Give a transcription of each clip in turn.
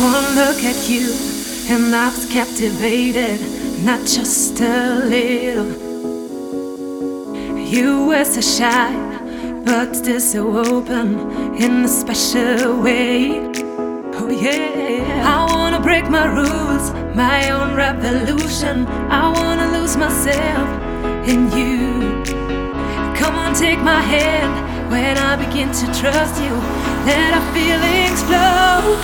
look at you, and I was captivated, not just a little. You were so shy, but still so open in a special way. Oh, yeah. I wanna break my rules, my own revolution. I wanna lose myself in you. Come on, take my hand when I begin to trust you. Let our feelings flow.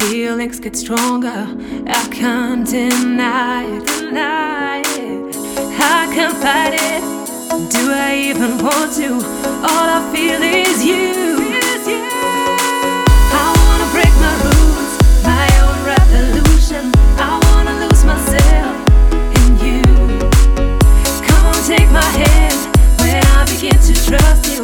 feelings get stronger. I can't deny it, deny it. I can't fight it. Do I even want to? All I feel is you. Is you. I wanna break my rules, my own revolution. I wanna lose myself in you. Come on, take my hand when I begin to trust you.